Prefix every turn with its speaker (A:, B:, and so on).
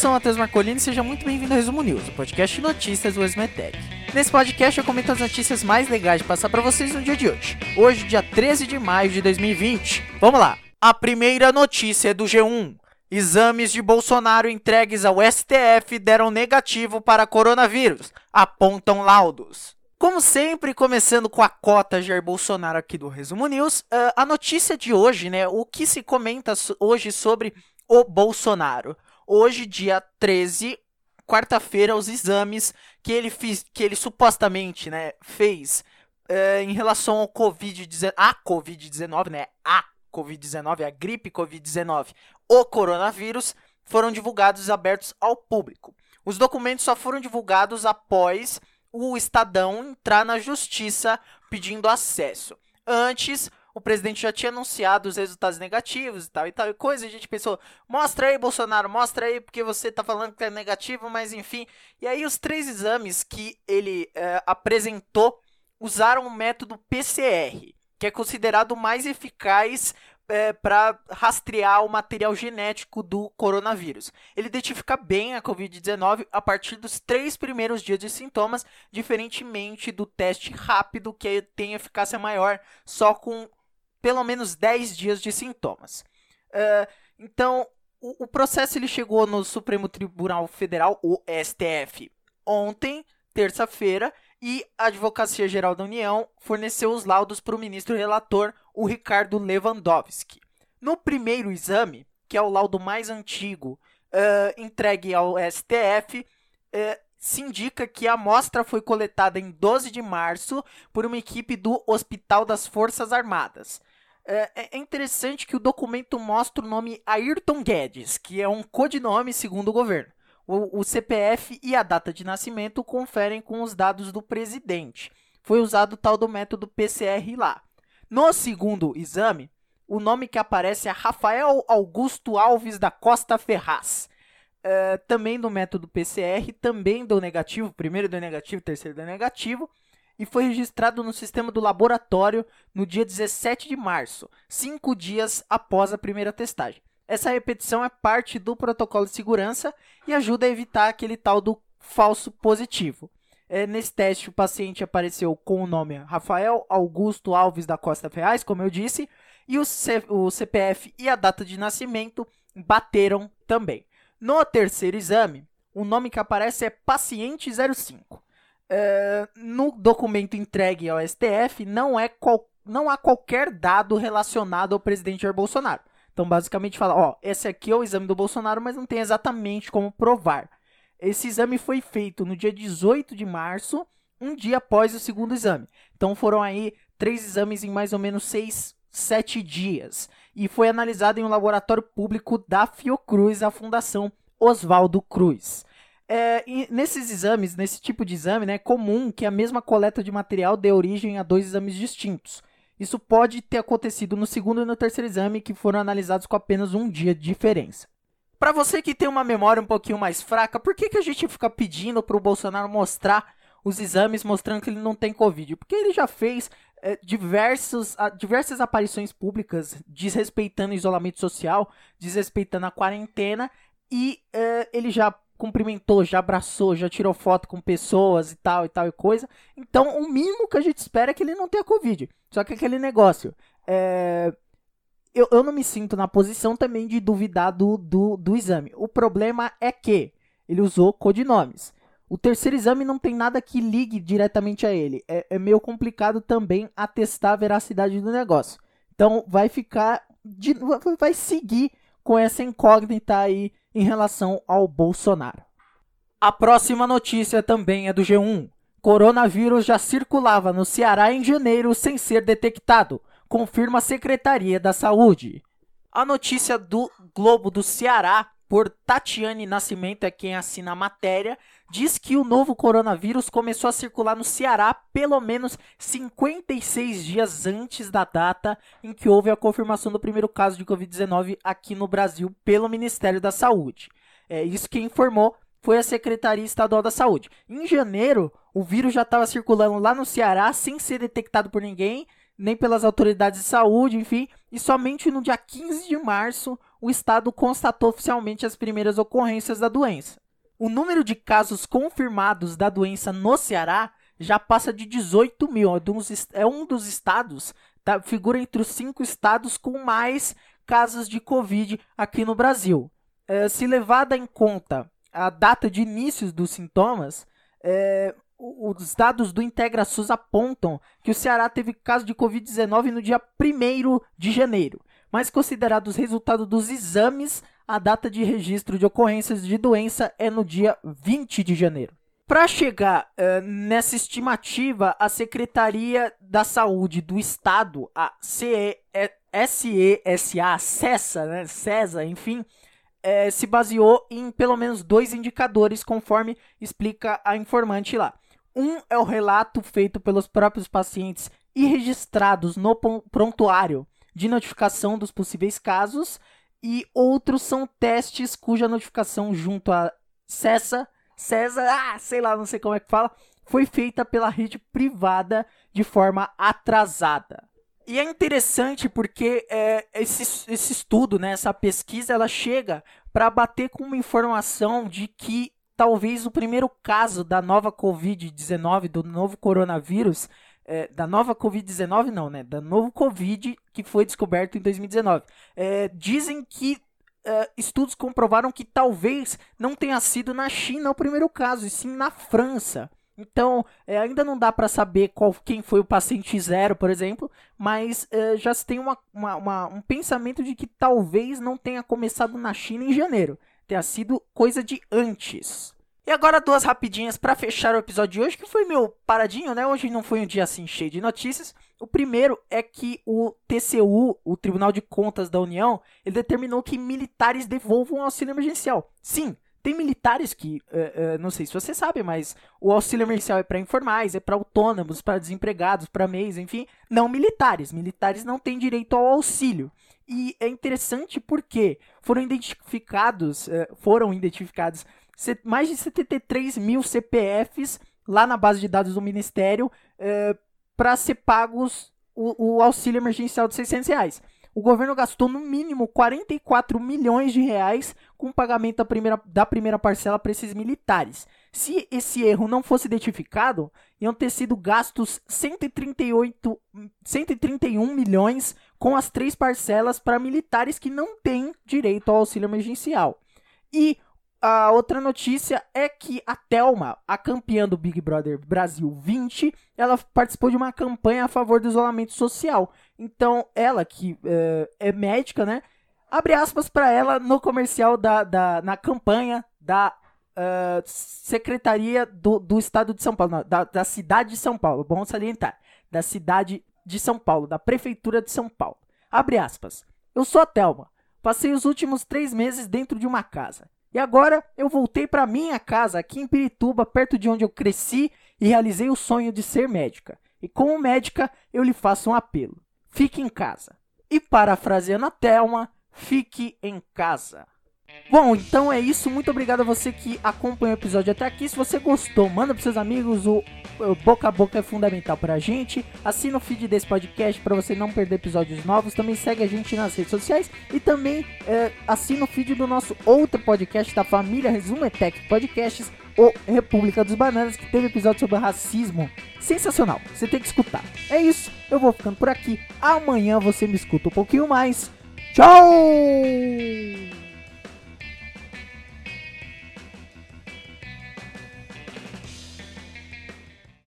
A: sou Matheus Marcolini e seja muito bem-vindo ao Resumo News, o podcast de notícias do Esmetec. Nesse podcast eu comento as notícias mais legais de passar para vocês no dia de hoje. Hoje, dia 13 de maio de 2020. Vamos lá! A primeira notícia é do G1. Exames de Bolsonaro entregues ao STF deram negativo para coronavírus, apontam laudos. Como sempre, começando com a cota Jair Bolsonaro aqui do Resumo News, uh, a notícia de hoje, né? O que se comenta hoje sobre o Bolsonaro. Hoje, dia 13, quarta-feira, os exames que ele, fiz, que ele supostamente né, fez uh, em relação ao Covid-19, a Covid-19, né? A Covid-19, a gripe Covid-19, o coronavírus, foram divulgados e abertos ao público. Os documentos só foram divulgados após o Estadão entrar na justiça pedindo acesso. Antes, o presidente já tinha anunciado os resultados negativos e tal e tal e coisa. A gente pensou, mostra aí, Bolsonaro, mostra aí, porque você tá falando que é negativo, mas enfim. E aí, os três exames que ele é, apresentou usaram o método PCR, que é considerado o mais eficaz é, para rastrear o material genético do coronavírus. Ele identifica bem a Covid-19 a partir dos três primeiros dias de sintomas, diferentemente do teste rápido, que tem eficácia maior só com pelo menos 10 dias de sintomas. Uh, então, o, o, processo ele chegou no Supremo Tribunal Federal, o STF, ontem, terça-feira, e a Advocacia Geral da União forneceu os laudos para o ministro relator, o Ricardo Lewandowski. No primeiro exame, que é o laudo mais antigo uh, entregue ao STF, uh, se indica que a amostra foi coletada em 12 de março por uma equipe do Hospital das Forças Armadas. É, é interessante que o documento mostra o nome Ayrton Guedes, que é um codinome segundo o governo. O, o CPF e a data de nascimento conferem com os dados do presidente. Foi usado o tal do método PCR lá. No segundo exame, o nome que aparece é Rafael Augusto Alves da Costa Ferraz. Uh, também do método PCR, também do negativo, primeiro do negativo, terceiro do negativo, e foi registrado no sistema do laboratório no dia 17 de março, cinco dias após a primeira testagem. Essa repetição é parte do protocolo de segurança e ajuda a evitar aquele tal do falso positivo. É, nesse teste, o paciente apareceu com o nome Rafael Augusto Alves da Costa Ferraz, como eu disse, e o, C o CPF e a data de nascimento bateram também. No terceiro exame, o nome que aparece é Paciente 05. É, no documento entregue ao STF, não, é qual, não há qualquer dado relacionado ao presidente Jair Bolsonaro. Então, basicamente, fala: ó, esse aqui é o exame do Bolsonaro, mas não tem exatamente como provar. Esse exame foi feito no dia 18 de março, um dia após o segundo exame. Então, foram aí três exames em mais ou menos seis, sete dias. E foi analisado em um laboratório público da Fiocruz, a Fundação Oswaldo Cruz. É, nesses exames, nesse tipo de exame, né, é comum que a mesma coleta de material dê origem a dois exames distintos. Isso pode ter acontecido no segundo e no terceiro exame, que foram analisados com apenas um dia de diferença. Para você que tem uma memória um pouquinho mais fraca, por que, que a gente fica pedindo para o Bolsonaro mostrar os exames mostrando que ele não tem Covid? Porque ele já fez é, diversos, a, diversas aparições públicas desrespeitando o isolamento social, desrespeitando a quarentena, e é, ele já cumprimentou, já abraçou, já tirou foto com pessoas e tal e tal e coisa. Então, o mínimo que a gente espera é que ele não tenha Covid. Só que aquele negócio. É... Eu, eu não me sinto na posição também de duvidar do, do, do exame. O problema é que ele usou codinomes. O terceiro exame não tem nada que ligue diretamente a ele. É, é meio complicado também atestar a veracidade do negócio. Então vai ficar. De, vai seguir com essa incógnita aí em relação ao Bolsonaro. A próxima notícia também é do G1. Coronavírus já circulava no Ceará em janeiro sem ser detectado, confirma a Secretaria da Saúde. A notícia do Globo do Ceará, por Tatiane Nascimento, é quem assina a matéria, diz que o novo coronavírus começou a circular no Ceará pelo menos 56 dias antes da data em que houve a confirmação do primeiro caso de Covid-19 aqui no Brasil pelo Ministério da Saúde. É isso que informou foi a Secretaria Estadual da Saúde. Em janeiro, o vírus já estava circulando lá no Ceará sem ser detectado por ninguém, nem pelas autoridades de saúde, enfim, e somente no dia 15 de março o estado constatou oficialmente as primeiras ocorrências da doença. O número de casos confirmados da doença no Ceará já passa de 18 mil. É um dos estados, tá, figura entre os cinco estados com mais casos de Covid aqui no Brasil. É, se levada em conta a data de início dos sintomas, é, os dados do IntegraSUS apontam que o Ceará teve caso de Covid-19 no dia 1 de janeiro, mas considerados resultados dos exames, a data de registro de ocorrências de doença é no dia 20 de janeiro. Para chegar uh, nessa estimativa, a Secretaria da Saúde do Estado, a SESA, CESA, né, CESA, enfim, é, se baseou em pelo menos dois indicadores, conforme explica a informante lá. Um é o relato feito pelos próprios pacientes e registrados no prontuário de notificação dos possíveis casos, e outros são testes cuja notificação junto a CESA, CESA, ah, sei lá, não sei como é que fala, foi feita pela rede privada de forma atrasada. E é interessante porque é, esse, esse estudo, né, essa pesquisa, ela chega para bater com uma informação de que talvez o primeiro caso da nova Covid-19, do novo coronavírus, é, da nova Covid-19 não, né, da novo Covid que foi descoberto em 2019. É, dizem que é, estudos comprovaram que talvez não tenha sido na China o primeiro caso, e sim na França. Então, é, ainda não dá para saber qual, quem foi o paciente zero, por exemplo, mas é, já se tem uma, uma, uma, um pensamento de que talvez não tenha começado na China em janeiro, tenha sido coisa de antes. E agora duas rapidinhas para fechar o episódio de hoje, que foi meu paradinho, né? Hoje não foi um dia assim cheio de notícias. O primeiro é que o TCU, o Tribunal de Contas da União, ele determinou que militares devolvam o auxílio emergencial. Sim, tem militares que, uh, uh, não sei se você sabe, mas o auxílio emergencial é para informais, é para autônomos, para desempregados, para MEIs, enfim, não militares. Militares não têm direito ao auxílio. E é interessante porque foram identificados, uh, foram identificados mais de 73 mil CPFs lá na base de dados do Ministério para ser pagos o, o, auxílio emergencial de 600 reais o governo gastou no mínimo 44 milhões de reais com o pagamento da primeira, da primeira parcela para esses militares. Se esse erro não fosse identificado, iam ter sido gastos 138, 131 milhões com as três parcelas para militares que não têm direito ao auxílio emergencial. E a outra notícia é que a Telma, a campeã do Big Brother Brasil 20, ela participou de uma campanha a favor do isolamento social. Então, ela que uh, é médica, né? Abre aspas para ela no comercial da, da na campanha da uh, Secretaria do, do Estado de São Paulo, não, da, da cidade de São Paulo, bom salientar, da cidade de São Paulo, da Prefeitura de São Paulo. Abre aspas. Eu sou a Telma. Passei os últimos três meses dentro de uma casa. E agora eu voltei para minha casa aqui em Pirituba, perto de onde eu cresci e realizei o sonho de ser médica. E como médica, eu lhe faço um apelo: fique em casa. E parafraseando a Thelma, fique em casa. Bom, então é isso. Muito obrigado a você que acompanhou o episódio até aqui. Se você gostou, manda para seus amigos. O, boca a boca é fundamental para a gente. Assina o feed desse podcast para você não perder episódios novos. Também segue a gente nas redes sociais e também é, assina o feed do nosso outro podcast da família Resumetech Podcasts, o República dos Bananas, que teve episódio sobre racismo. Sensacional. Você tem que escutar. É isso. Eu vou ficando por aqui. Amanhã você me escuta um pouquinho mais. Tchau!